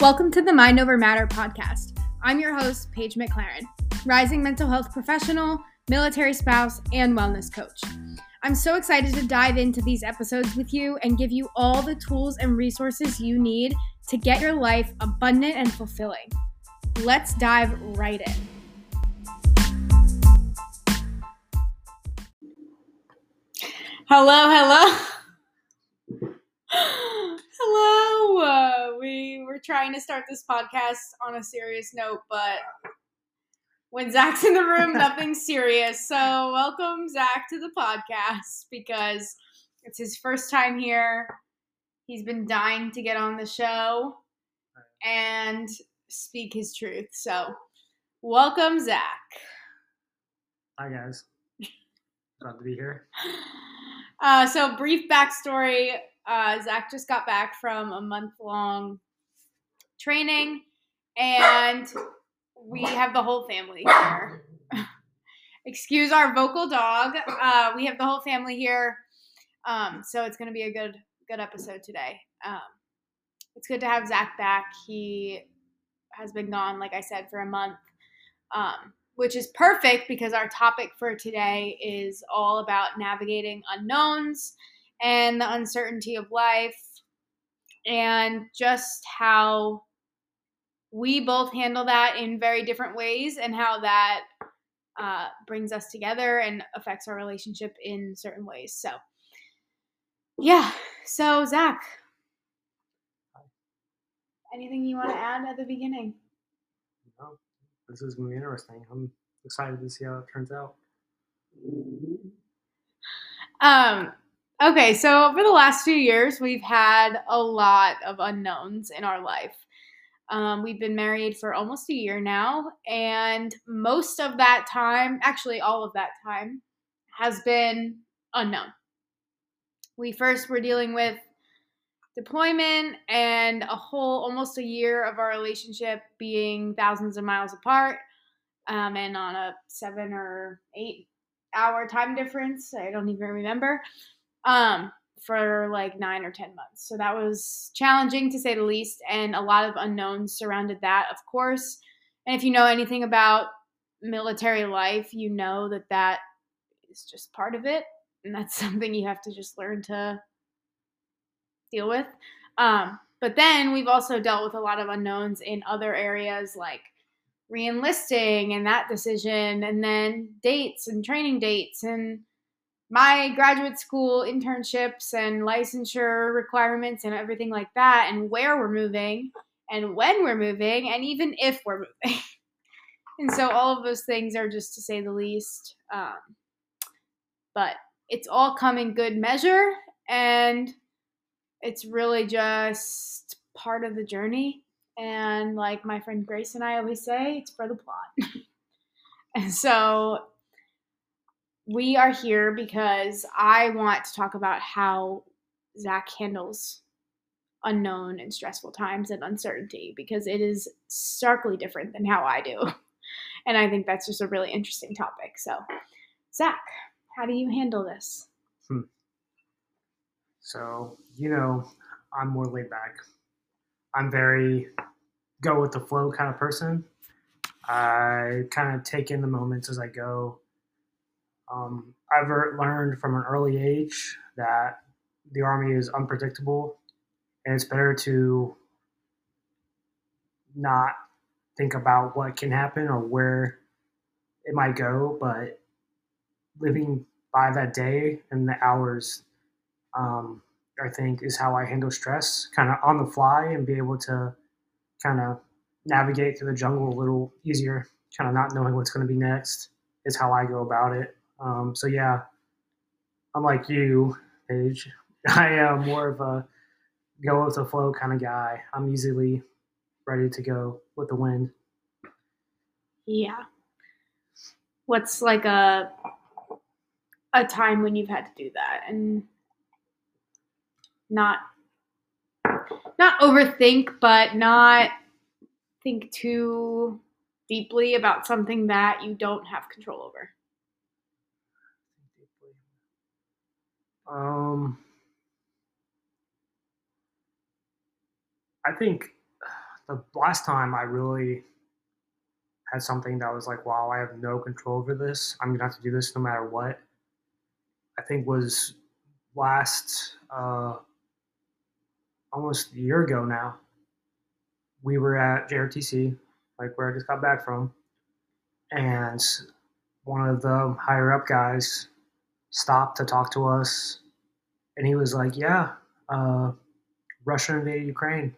Welcome to the Mind Over Matter podcast. I'm your host, Paige McLaren, rising mental health professional, military spouse, and wellness coach. I'm so excited to dive into these episodes with you and give you all the tools and resources you need to get your life abundant and fulfilling. Let's dive right in. Hello, hello. hello. Uh, we were trying to start this podcast on a serious note, but when Zach's in the room, nothing's serious. So, welcome, Zach, to the podcast because it's his first time here. He's been dying to get on the show and speak his truth. So, welcome, Zach. Hi, guys. Glad to be here. Uh, so, brief backstory uh, Zach just got back from a month long training, and we have the whole family here. Excuse our vocal dog. Uh, we have the whole family here, um, so it's going to be a good good episode today. Um, it's good to have Zach back. He has been gone, like I said, for a month, um, which is perfect because our topic for today is all about navigating unknowns and the uncertainty of life and just how we both handle that in very different ways and how that uh, brings us together and affects our relationship in certain ways. So, yeah. So, Zach, anything you want to add at the beginning? No, this is going to be interesting. I'm excited to see how it turns out. Um, okay, so over the last few years, we've had a lot of unknowns in our life. Um, we've been married for almost a year now, and most of that time, actually, all of that time, has been unknown. We first were dealing with deployment and a whole almost a year of our relationship being thousands of miles apart um, and on a seven or eight hour time difference. I don't even remember. Um, for like nine or 10 months. So that was challenging to say the least. And a lot of unknowns surrounded that, of course. And if you know anything about military life, you know that that is just part of it. And that's something you have to just learn to deal with. Um, but then we've also dealt with a lot of unknowns in other areas like reenlisting and that decision, and then dates and training dates and my graduate school internships and licensure requirements and everything like that, and where we're moving and when we're moving, and even if we're moving. and so all of those things are just to say the least. Um, but it's all come in good measure, and it's really just part of the journey. And like my friend Grace and I always say, it's for the plot. and so we are here because I want to talk about how Zach handles unknown and stressful times and uncertainty because it is starkly different than how I do. And I think that's just a really interesting topic. So, Zach, how do you handle this? Hmm. So, you know, I'm more laid back. I'm very go with the flow kind of person. I kind of take in the moments as I go. Um, I've learned from an early age that the Army is unpredictable and it's better to not think about what can happen or where it might go, but living by that day and the hours, um, I think, is how I handle stress kind of on the fly and be able to kind of navigate through the jungle a little easier, kind of not knowing what's going to be next is how I go about it. Um, so yeah, unlike you, Paige, I am more of a go with the flow kind of guy. I'm easily ready to go with the wind. Yeah. What's like a a time when you've had to do that and not not overthink but not think too deeply about something that you don't have control over? Um, I think the last time I really had something that was like, wow, I have no control over this. I'm gonna have to do this no matter what. I think was last uh, almost a year ago now. We were at JRTC, like where I just got back from, and one of the higher up guys stopped to talk to us, and he was like, "Yeah, uh, Russia invaded Ukraine,"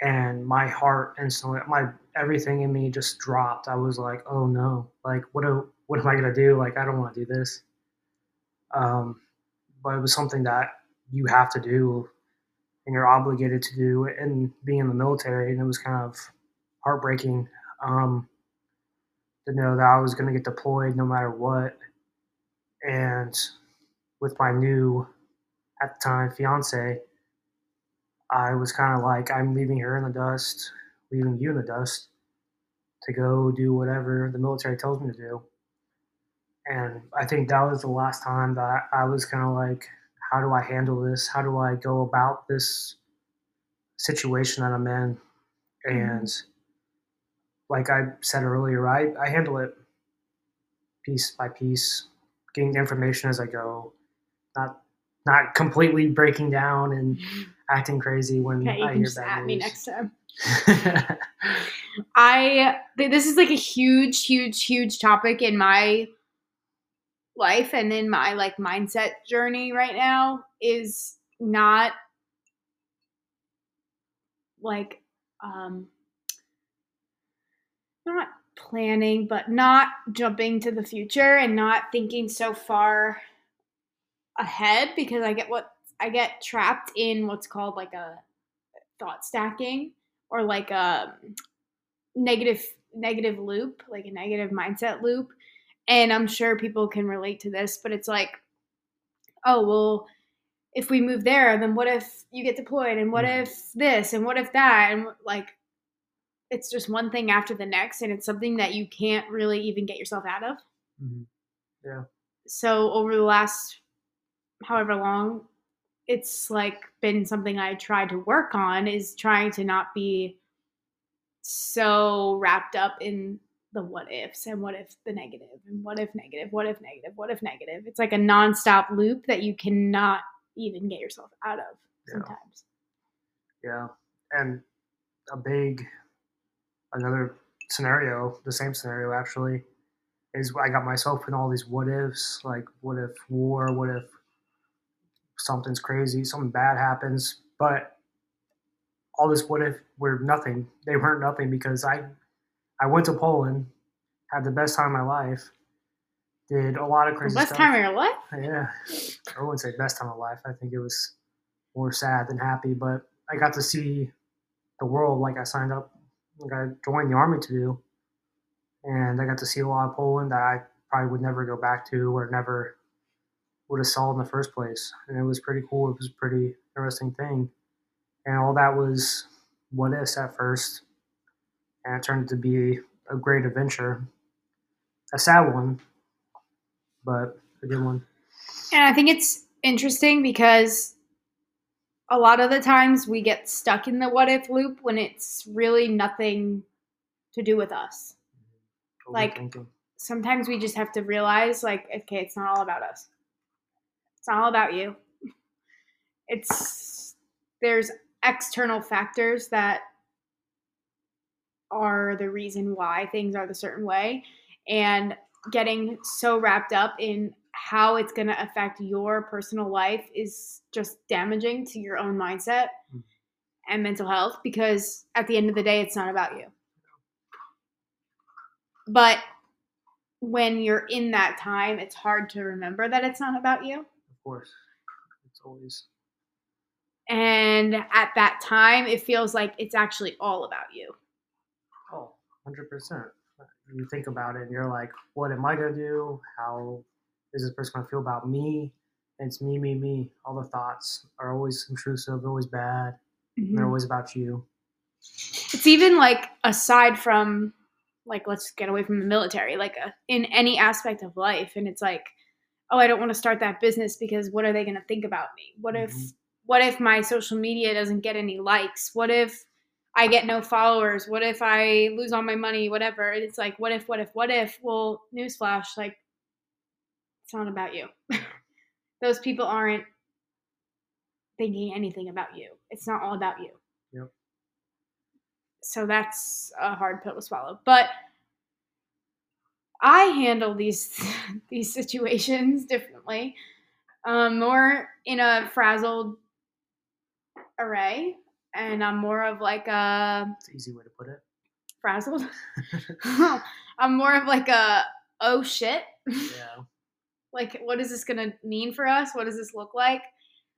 and my heart instantly, my everything in me just dropped. I was like, "Oh no! Like, what? Do, what am I gonna do? Like, I don't want to do this." Um, but it was something that you have to do and you're obligated to do and being in the military and it was kind of heartbreaking um, to know that I was going to get deployed no matter what and with my new at the time fiance I was kind of like I'm leaving her in the dust leaving you in the dust to go do whatever the military tells me to do and I think that was the last time that I was kind of like, how do I handle this? How do I go about this situation that I'm in? And mm-hmm. like I said earlier, I, I handle it piece by piece, getting information as I go, not not completely breaking down and acting crazy when I hear just bad at news. me next time. I this is like a huge, huge, huge topic in my life and in my like mindset journey right now is not like um not planning but not jumping to the future and not thinking so far ahead because I get what I get trapped in what's called like a thought stacking or like a negative negative loop, like a negative mindset loop and I'm sure people can relate to this, but it's like, oh, well, if we move there, then what if you get deployed? And what mm-hmm. if this? And what if that? And like, it's just one thing after the next. And it's something that you can't really even get yourself out of. Mm-hmm. Yeah. So over the last however long, it's like been something I tried to work on is trying to not be so wrapped up in the what ifs and what if the negative and what if negative, what if negative, what if negative. It's like a nonstop loop that you cannot even get yourself out of sometimes. Yeah. yeah. And a big, another scenario, the same scenario actually, is I got myself in all these what ifs, like what if war, what if something's crazy, something bad happens, but all this what if were nothing. They weren't nothing because I I went to Poland, had the best time of my life, did a lot of crazy best stuff. time of your life? Yeah. I wouldn't say best time of life. I think it was more sad than happy, but I got to see the world like I signed up, like I joined the army to do. And I got to see a lot of Poland that I probably would never go back to or never would have saw in the first place. And it was pretty cool. It was a pretty interesting thing. And all that was what ifs at first and it turned to be a great adventure. A sad one, but a good one. And I think it's interesting because a lot of the times we get stuck in the what if loop when it's really nothing to do with us. like sometimes we just have to realize like okay, it's not all about us. It's not all about you. It's there's external factors that are the reason why things are the certain way and getting so wrapped up in how it's going to affect your personal life is just damaging to your own mindset mm. and mental health because at the end of the day it's not about you but when you're in that time it's hard to remember that it's not about you of course it's always and at that time it feels like it's actually all about you Oh, hundred percent. You think about it, and you're like, "What am I gonna do? How is this person gonna feel about me?" And it's me, me, me. All the thoughts are always intrusive, always bad. Mm-hmm. They're always about you. It's even like aside from like let's get away from the military, like a, uh, in any aspect of life, and it's like, oh, I don't want to start that business because what are they gonna think about me? What mm-hmm. if what if my social media doesn't get any likes? What if I get no followers? What if I lose all my money? Whatever. It's like, what if, what if, what if? Well, newsflash, like, it's not about you. Those people aren't thinking anything about you. It's not all about you. Yep. So that's a hard pill to swallow. But I handle these these situations differently. Um, more in a frazzled array, and I'm more of like a It's an easy way to put it. frazzled. I'm more of like a oh shit. Yeah. Like what is this gonna mean for us? What does this look like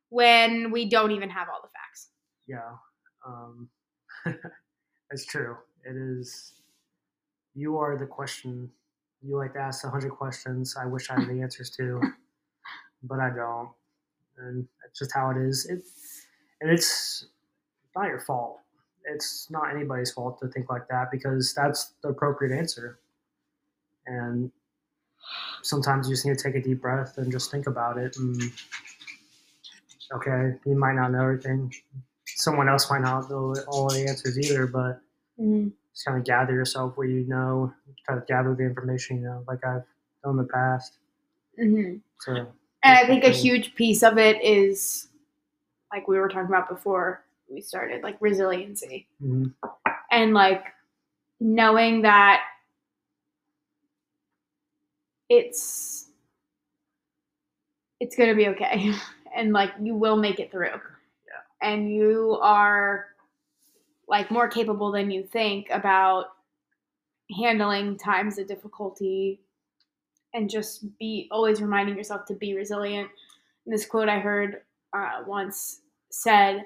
when we don't even have all the facts? Yeah. Um, it's true. It is. You are the question. You like to ask a hundred questions. I wish I had the answers to, but I don't. And that's just how it is. It, and it's not your fault. It's not anybody's fault to think like that because that's the appropriate answer. And sometimes you just need to take a deep breath and just think about it. And okay, you might not know everything. Someone else might not know all the answers either, but Mm-hmm. just kind of gather yourself where you know, try to gather the information you know, like I've done in the past. Mm-hmm. So And I think a huge piece of it is, like we were talking about before we started, like resiliency. mhm, And like knowing that it's it's gonna be okay. And like you will make it through. Yeah. And you are like more capable than you think about handling times of difficulty and just be always reminding yourself to be resilient. And this quote I heard uh, once said,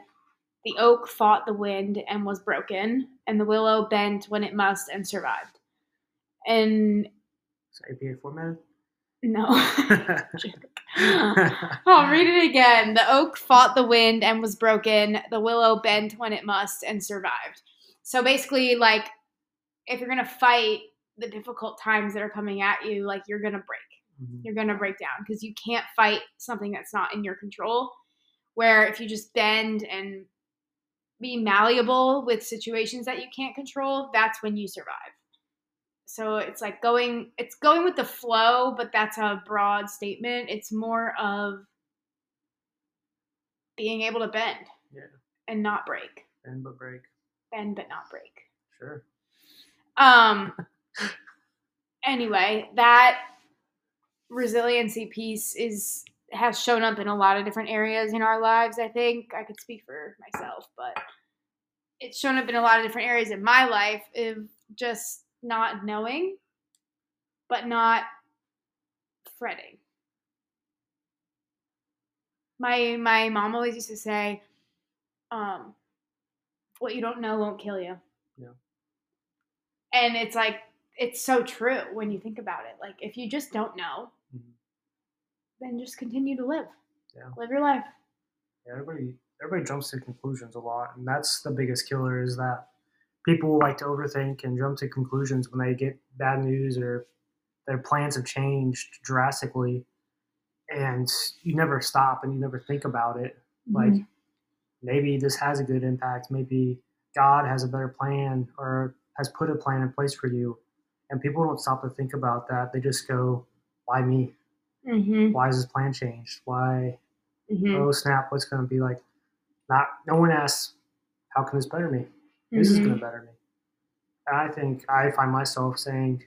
The oak fought the wind and was broken, and the willow bent when it must and survived. And so APA format. no. I'll read it again. The oak fought the wind and was broken. The willow bent when it must and survived. So basically, like, if you're going to fight the difficult times that are coming at you, like, you're going to break. Mhm, You're going to break down because you can't fight something that's not in your control. Where if you just bend and be malleable with situations that you can't control, that's when you survive. So it's like going it's going with the flow, but that's a broad statement. It's more of being able to bend Yeah. and not break. Bend but break. Bend but not break. Sure. Um anyway, that resiliency piece is has shown up in a lot of different areas in our lives, I think. I could speak for myself, but it's shown up in a lot of different areas in my life of just not knowing but not fretting. My my mom always used to say, um, what you don't know won't kill you. Yeah. And it's like it's so true when you think about it. Like if you just don't know, Mhm. then just continue to live. Yeah. Live your life. Yeah, everybody everybody jumps to conclusions a lot, and that's the biggest killer is that people like to overthink and jump to conclusions when they get bad news or their plans have changed drastically, and you never stop and you never think about it. Like Mhm. maybe this has a good impact. Maybe God has a better plan or has put a plan in place for you, and people don't stop to think about that. They just go, "Why me? Mhm. Why is this plan changed? Why Mhm. oh snap, what's going to be like? Not no one asks, how can this better me? This is going to better me. And I think I find myself saying,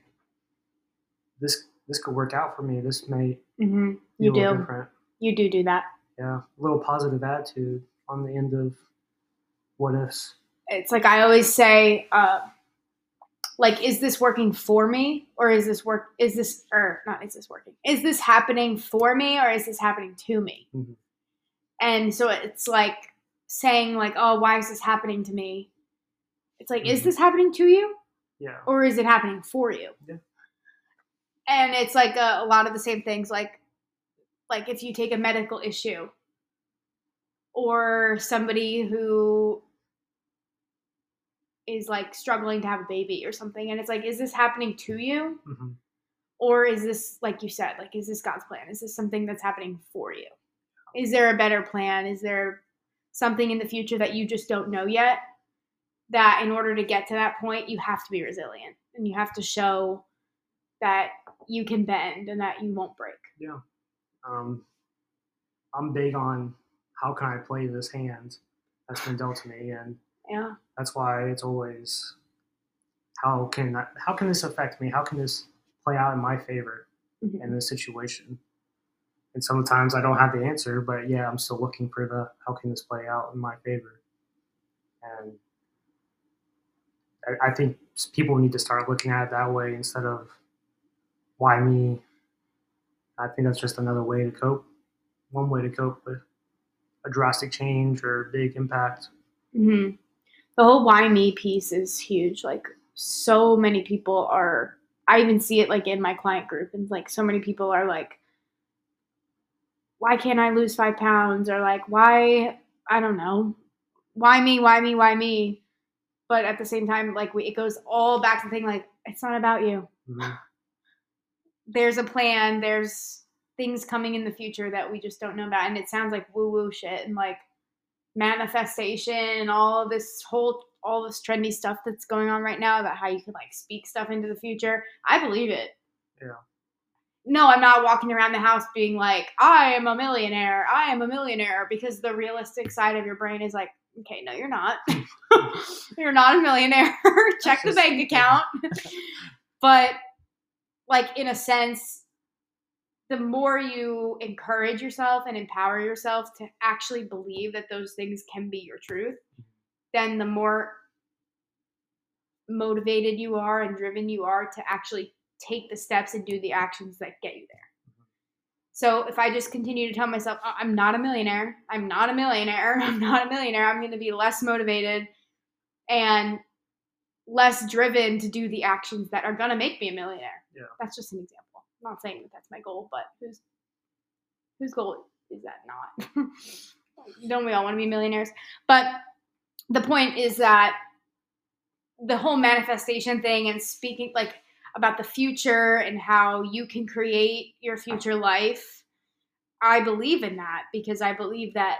this this could work out for me. This may Mhm. be You do. different. You do do that. Yeah, a little positive attitude on the end of what ifs. it's like I always say, uh, like, is this working for me, or is this work? Is this or not? Is this working? Is this happening for me, or is this happening to me? Mhm. And so it's like saying, like, oh, why is this happening to me? It's like, is Mhm. this happening to you, Yeah, or is it happening for you? Yeah. And it's like a, a lot of the same things, like, like if you take a medical issue, or somebody who is like struggling to have a baby or something and it's like is this happening to you? Hmm or is this like you said like is this god's plan? Is this something that's happening for you? Is there a better plan? Is there something in the future that you just don't know yet that in order to get to that point, you have to be resilient and you have to show that you can bend and that you won't break. Yeah. Um, I'm big on how can I play this hand that's been dealt to me, and Yeah. that's why it's always how can I, how can this affect me? How can this play out in my favor Mhm. in this situation? And sometimes I don't have the answer, but yeah, I'm still looking for the how can this play out in my favor. And I, I think people need to start looking at it that way instead of why me. I think that's just another way to cope. One way to cope with a drastic change or big impact. hmm The whole why me piece is huge. Like so many people are. I even see it like in my client group, and like so many people are like, "Why can't I lose five pounds?" Or like, "Why I don't know, why me? Why me? Why me?" But at the same time, like we, it goes all back to the thing like it's not about you. Mhm. There's a plan. There's things coming in the future that we just don't know about, and it sounds like woo woo shit and like manifestation and all this whole all this trendy stuff that's going on right now about how you could like speak stuff into the future. I believe it. Yeah. No, I'm not walking around the house being like, I am a millionaire. I am a millionaire because the realistic side of your brain is like, okay, no, you're not. you're not a millionaire. Check the bank account. but like in a sense, the more you encourage yourself and empower yourself to actually believe that those things can be your truth, then the more motivated you are and driven you are to actually take the steps and do the actions that get you there. So if I just continue to tell myself, "Oh, I'm not a millionaire, I'm not a millionaire, I'm not a millionaire, I'm going to be less motivated and less driven to do the actions that are going to make me a millionaire. Yeah. That's just an example. I'm not saying that that's my goal, but whose whose goal is that not? Don't we all want to be millionaires? But the point is that the whole manifestation thing and speaking like about the future and how you can create your future life i believe in that because i believe that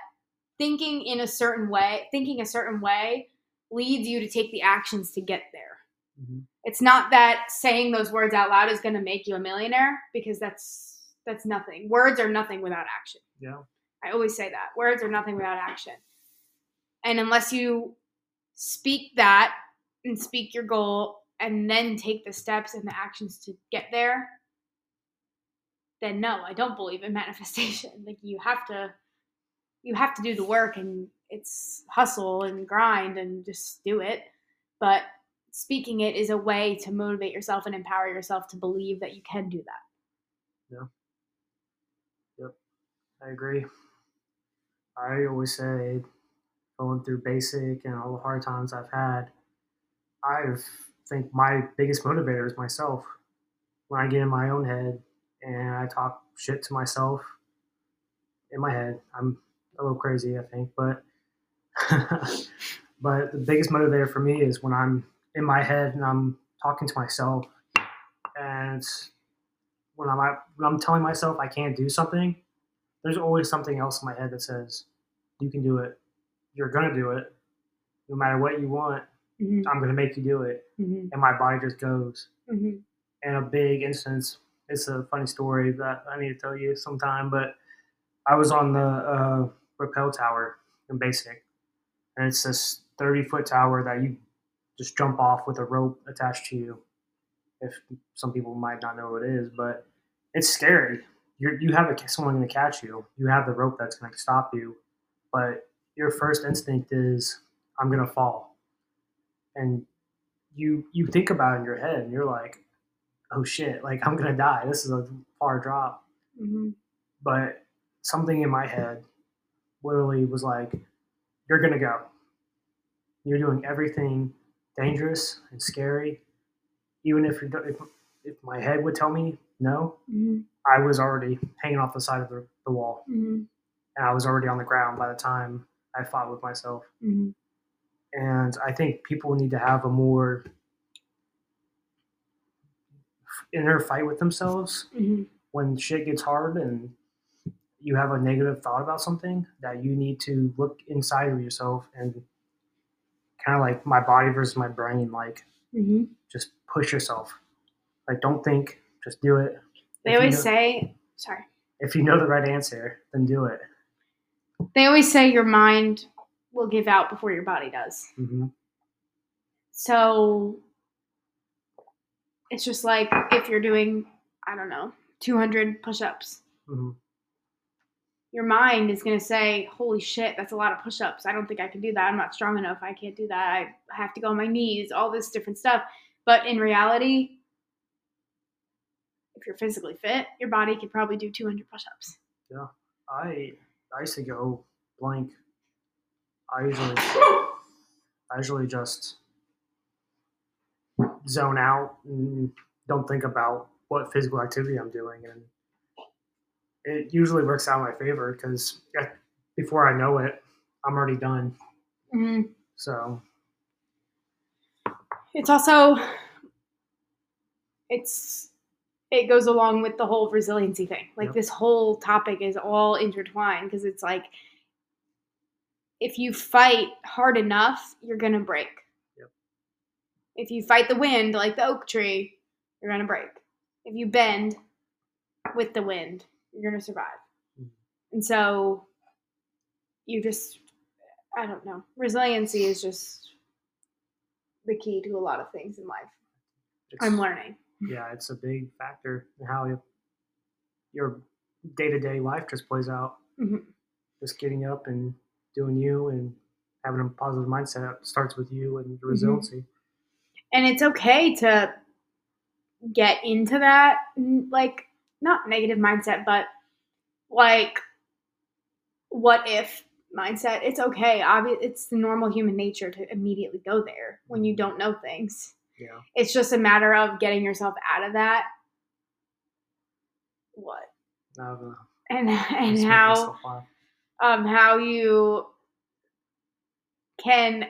thinking in a certain way thinking a certain way leads you to take the actions to get there Mhm. it's not that saying those words out loud is going to make you a millionaire because that's that's nothing words are nothing without action Yeah. I always say that. Words are nothing without action. And unless you speak that and speak your goal and then take the steps and the actions to get there, then no, I don't believe in manifestation. Like you have to you have to do the work and it's hustle and grind and just do it. But speaking it is a way to motivate yourself and empower yourself to believe that you can do that. Yeah. Yep. I agree. I always say, going through basic and all the hard times I've had, I think my biggest motivator is myself. When I get in my own head and I talk shit to myself in my head, I'm a little crazy, I think, but but the biggest motivator for me is when I'm in my head and I'm talking to myself, and when I'm when I'm telling myself I can't do something, there's always something else in my head that says, you can do it. You're going to do it. No matter what you want, Mm-hmm. I'm going to make you do it. Mm-hmm. And my body just goes. Mm-hmm. And a big instance, it's a funny story that I need to tell you sometime, but I was on the uh, rappel tower in basic. And it's this 30 foot tower that you just jump off with a rope attached to you. If some people might not know what it is, but it's scary. You're, you have a, someone going to catch you. You have the rope that's going to stop you, but your first instinct is, "I'm going to fall," and you you think about it in your head, and you're like, "Oh shit! Like I'm to die. This is a far drop." Mm-hmm. But something in my head literally was like, "You're to go. You're doing everything dangerous and scary, even if you if if my head would tell me no." Mm-hmm. I was already hanging off the side of the, the wall, Mm-hmm. and I was already on the ground by the time I fought with myself. Mm-hmm. And I think people need to have a more inner fight with themselves Mm-hmm. when shit gets hard and you have a negative thought about something that you need to look inside of yourself and kind of like my body versus my brain. Like hmm just push yourself. Like don't think, just do it. They If you always know- say, sorry. If you know the right answer, then do it. They always say your mind will give out before your body does. hmm So it's just like if you're doing, I don't know, 200 push ups, hmm your mind is going to say, Holy shit, that's a lot of push ups. I don't think I can do that. I'm not strong enough. I can't do that. I have to go on my knees, all this different stuff. But in reality, if you're physically fit, your body could probably do 200 push ups. Yeah. I I used to go blank. I usually I usually just zone out and don't think about what physical activity I'm doing, and it usually works out in my favor because before I know it, I'm already done. hmm So It's also, it's, it goes along with the whole resiliency thing. Like Yep. this whole topic is all intertwined because it's like, if you fight hard enough, you're gonna break. Yep. If you fight the wind like the oak tree, you're gonna break. If you bend with the wind, you're gonna survive. Mhm. And so you just I don't know. Resiliency is just the key to a lot of things in life. it's, I'm learning. yeah, it's a big factor in how you, your day to day life just plays out. Mhm. Just getting up and doing you and having a positive mindset starts with you and Mm-hmm. your resiliency. And it's okay to get into that like not negative mindset, but like what if mindset. It's okay. Obvi- it's the normal human nature to immediately go there when you don't know things. Yeah. It's just a matter of getting yourself out of that. What? I don't know. And and how. Um, how you can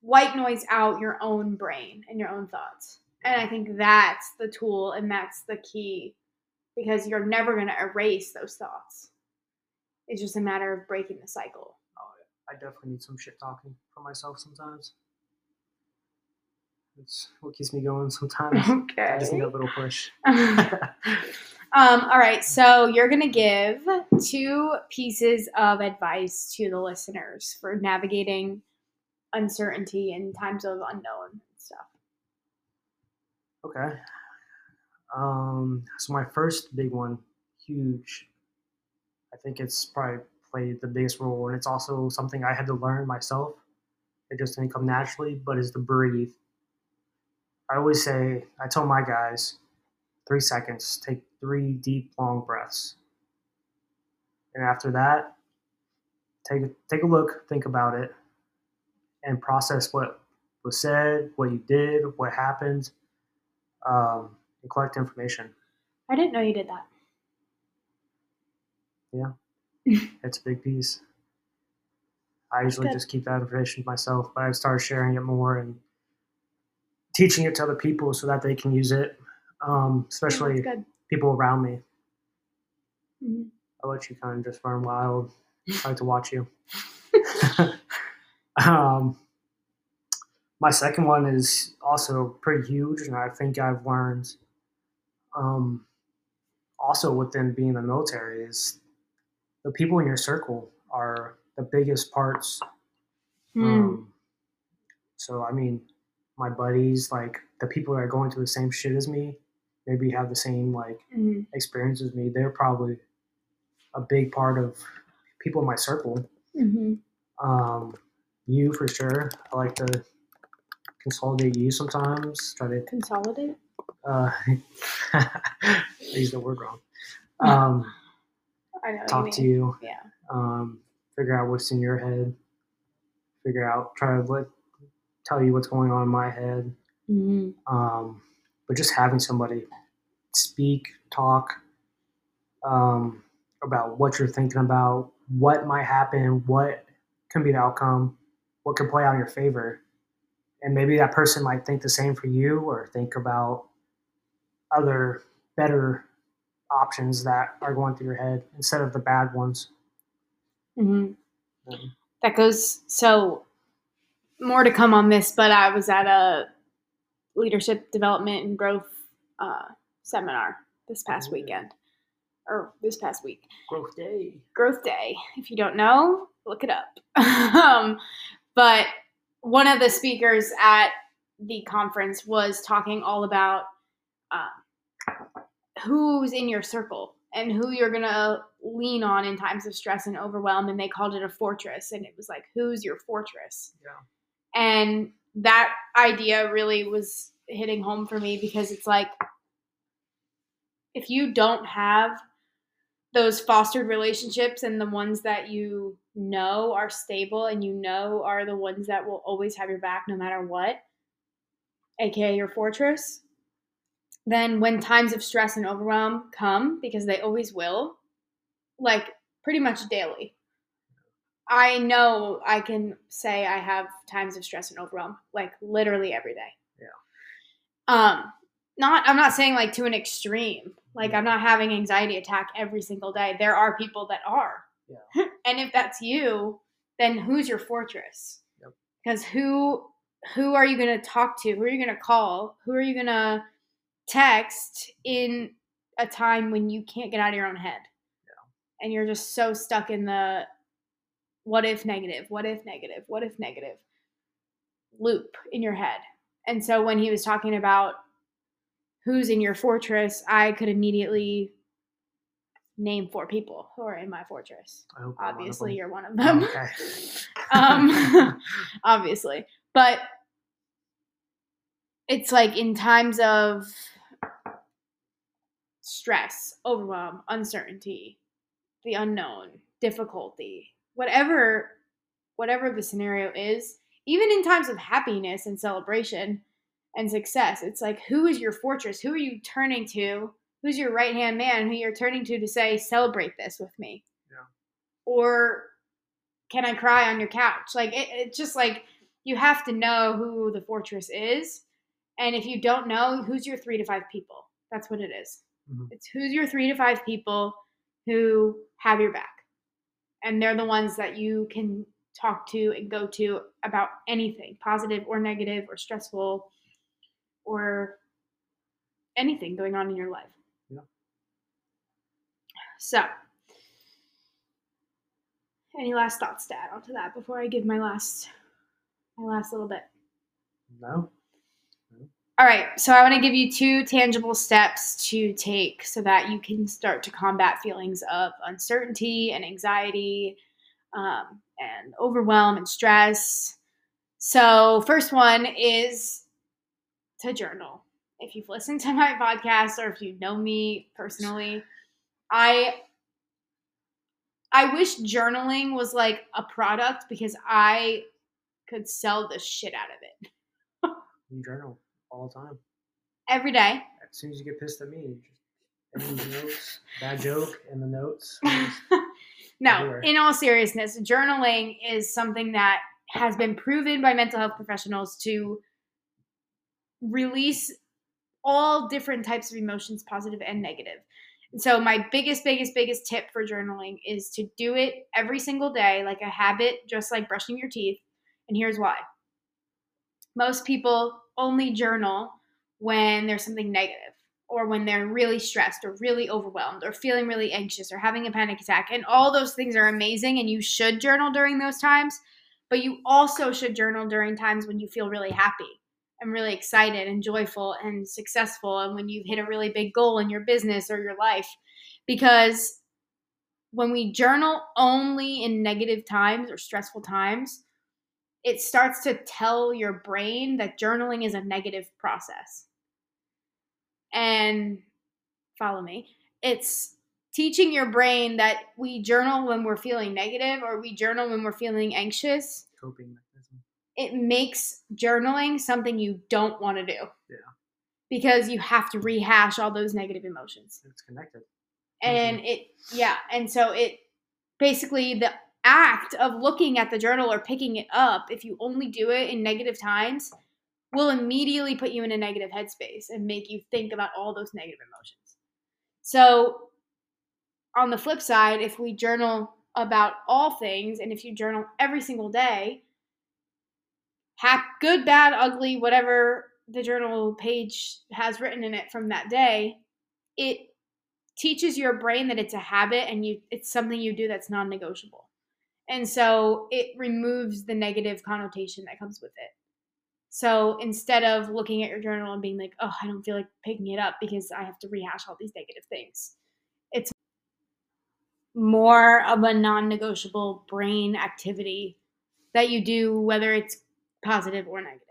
white noise out your own brain and your own thoughts. And I think that's the tool and that's the key because you're never going to erase those thoughts. It's just a matter of breaking the cycle. Oh, I definitely need some shit talking for myself sometimes. It's what keeps me going sometimes. Okay. I just need a little push. um, all right, so you're going to give two pieces of advice to the listeners for navigating uncertainty in times of unknown stuff. Okay. Um, so my first big one, huge. I think it's probably played the biggest role, and it's also something I had to learn myself. It just didn't come naturally, but is to breathe. I always say, I tell my guys, three seconds, take three deep, long breaths, and after that, take a, take a look, think about it, and process what was said, what you did, what happened, um, and collect information. I didn't know you did that. Yeah, it's a big piece. I usually Good. just keep that information to myself, but I've started sharing it more and teaching it to other people so that they can use it, um, especially. People around me. Mhm. I'll let you kind of just run wild. I like to watch you. um, my second one is also pretty huge, and I think I've learned um, also within being in the military is the people in your circle are the biggest parts. Hmm. Um, so, I mean, my buddies, like the people that are going through the same shit as me, maybe have the same like Mhm. experience as me, they're probably a big part of people in my circle. Mhm. Um, you for sure. I like to consolidate you sometimes. Try to Consolidate. uh, I used the word wrong. Um, I know. talk you to you. Yeah. Um, figure out what's in your head. Figure out. Try to let tell you what's going on in my head. Mhm. um, but just having somebody speak, talk um, about what you're thinking about, what might happen, what can be the outcome, what can play out in your favor, and maybe that person might think the same for you, or think about other better options that are going through your head instead of the bad ones. Mhm. Um, That goes so more to come on this, but I was at a leadership development and growth uh, seminar this past Oh. weekend or this past week. Growth Day. Growth Day. If you don't know, look it up. um, but one of the speakers at the conference was talking all about uh, who's in your circle and who you're going to lean on in times of stress and overwhelm. And they called it a fortress. And it was like, who's your fortress? Yeah. And that idea really was hitting home for me because it's like, if you don't have those fostered relationships and the ones that you know are stable and you know are the ones that will always have your back no matter what, aka your fortress, then when times of stress and overwhelm come, because they always will, like pretty much daily. I know I can say I have times of stress and overwhelm, like literally every day. Yeah. Um, not I'm not saying like to an extreme. Like I'm not having anxiety attack every single day. There are people that are. Yeah. and if that's you, then who's your fortress? Yep. Because who who are you going to talk to? Who are you going to call? Who are you going to text in a time when you can't get out of your own head? Yeah. And you're just so stuck in the what if negative, what if negative, what if negative loop in your head. And so when he was talking about who's in your fortress, I could immediately name four people who are in my fortress. I one Obviously, you're one of them. Okay. um, obviously, but it's like in times of stress, overwhelm, uncertainty, the unknown, difficulty, whatever whatever the scenario is, even in times of happiness and celebration and success, it's like who is your fortress? Who are you turning to? Who's your right hand man who you're turning to to say, celebrate this with me? Yeah. Or can I cry on your couch? Like it, it's just like you have to know who the fortress is. And if you don't know, who's your three to five people? That's what it is. Mhm. It's who's your three to five people who have your back. And they're the ones that you can talk to and go to about anything, positive or negative or stressful or anything going on in your life. Yeah. So, any last thoughts to add onto that before I give my last my last little bit? No. All right, so I want to give you two tangible steps to take so that you can start to combat feelings of uncertainty and anxiety um, and overwhelm and stress. So, first one is to journal. If you've listened to my podcast or if you know me personally, I I wish journaling was like a product because I could sell the shit out of it journal all the time. every day. As soon as you get pissed at me, you just notes, bad joke in the notes. no, Everywhere. in all seriousness, journaling is something that has been proven by mental health professionals to release all different types of emotions, positive and negative. And so, my biggest, biggest, biggest tip for journaling is to do it every single day, like a habit, just like brushing your teeth. And here's why most people only journal when there's something negative or when they're really stressed or really overwhelmed or feeling really anxious or having a panic attack. And all those things are amazing and you should journal during those times, but you also should journal during times when you feel really happy and really excited and joyful and successful and when you've hit a really big goal in your business or your life. Because when we journal only in negative times or stressful times, it starts to tell your brain that journaling is a negative process. And follow me, it's teaching your brain that we journal when we're feeling negative or we journal when we're feeling anxious. Coping mechanism. It makes journaling something you don't want to do. Yeah. Because you have to rehash all those negative emotions It's connected. and mm-hmm. it yeah and so it basically the act of looking at the journal or picking it up if you only do it in negative times will immediately put you in a negative headspace and make you think about all those negative emotions so on the flip side if we journal about all things and if you journal every single day hap- good, bad, ugly, whatever the journal page has written in it from that day, it teaches your brain that it's a habit and you it's something you do that's non-negotiable. And so it removes the negative connotation that comes with it. So instead of looking at your journal and being like, "Oh, I don't feel like picking it up because I have to rehash all these negative things." It's more of a non-negotiable brain activity that you do whether it's positive or negative.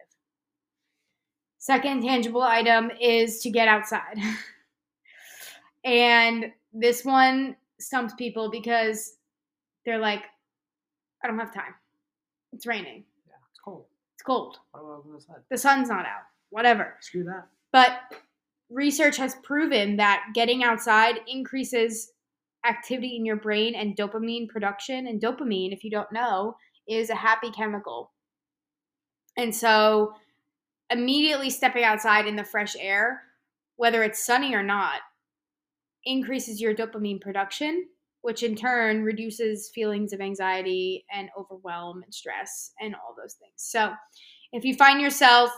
Second tangible item is to get outside. and this one stumps people because they're like, I don't have time. It's raining. Yeah, it's cold. It's cold. What about the side? The sun's not out. Whatever. Screw that. But research has proven that getting outside increases activity in your brain and dopamine production. And dopamine, if you don't know, is a happy chemical. And so immediately stepping outside in the fresh air, whether it's sunny or not, increases your dopamine production, which in turn reduces feelings of anxiety and overwhelm and stress and all those things. So, if you find yourself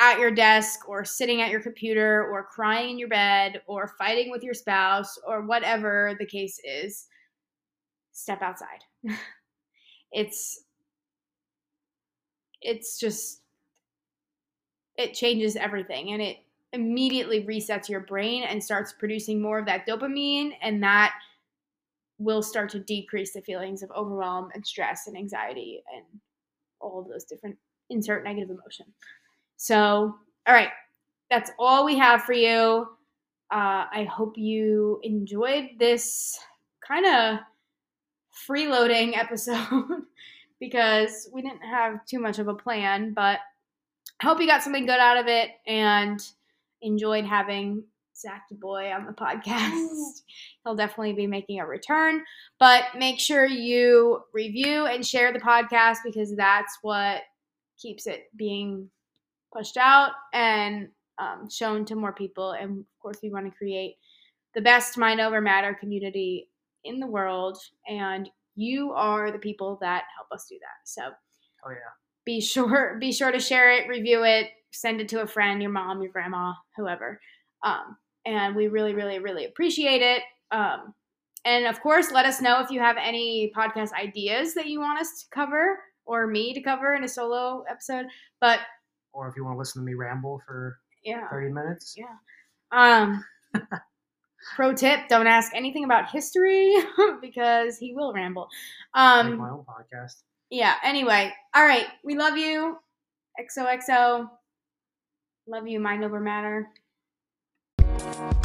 at your desk or sitting at your computer or crying in your bed or fighting with your spouse or whatever the case is, step outside. it's it's just it changes everything and it immediately resets your brain and starts producing more of that dopamine and that will start to decrease the feelings of overwhelm and stress and anxiety and all of those different insert negative emotion so all right that's all we have for you. Uh, i hope you enjoyed this kind of freeloading episode because we didn't have too much of a plan but I hope you got something good out of it and enjoyed having Zach Boy on the podcast. He'll definitely be making a return. But make sure you review and share the podcast because that's what keeps it being pushed out and um, shown to more people. And of course, we want to create the best Mind Over Matter community in the world. And you are the people that help us do that. So, Oh yeah. be sure be sure to share it, review it, send it to a friend, your mom, your grandma, whoever. Um, and we really, really, really appreciate it. Um, and of course, let us know if you have any podcast ideas that you want us to cover or me to cover in a solo episode. But Or if you want to listen to me ramble for yeah, 30 minutes. Yeah. um, pro tip: don't ask anything about history because he will ramble. Make Um, my own podcast. yeah. Anyway, all right. We love you. XOXO. Love you. Mind over matter. Thank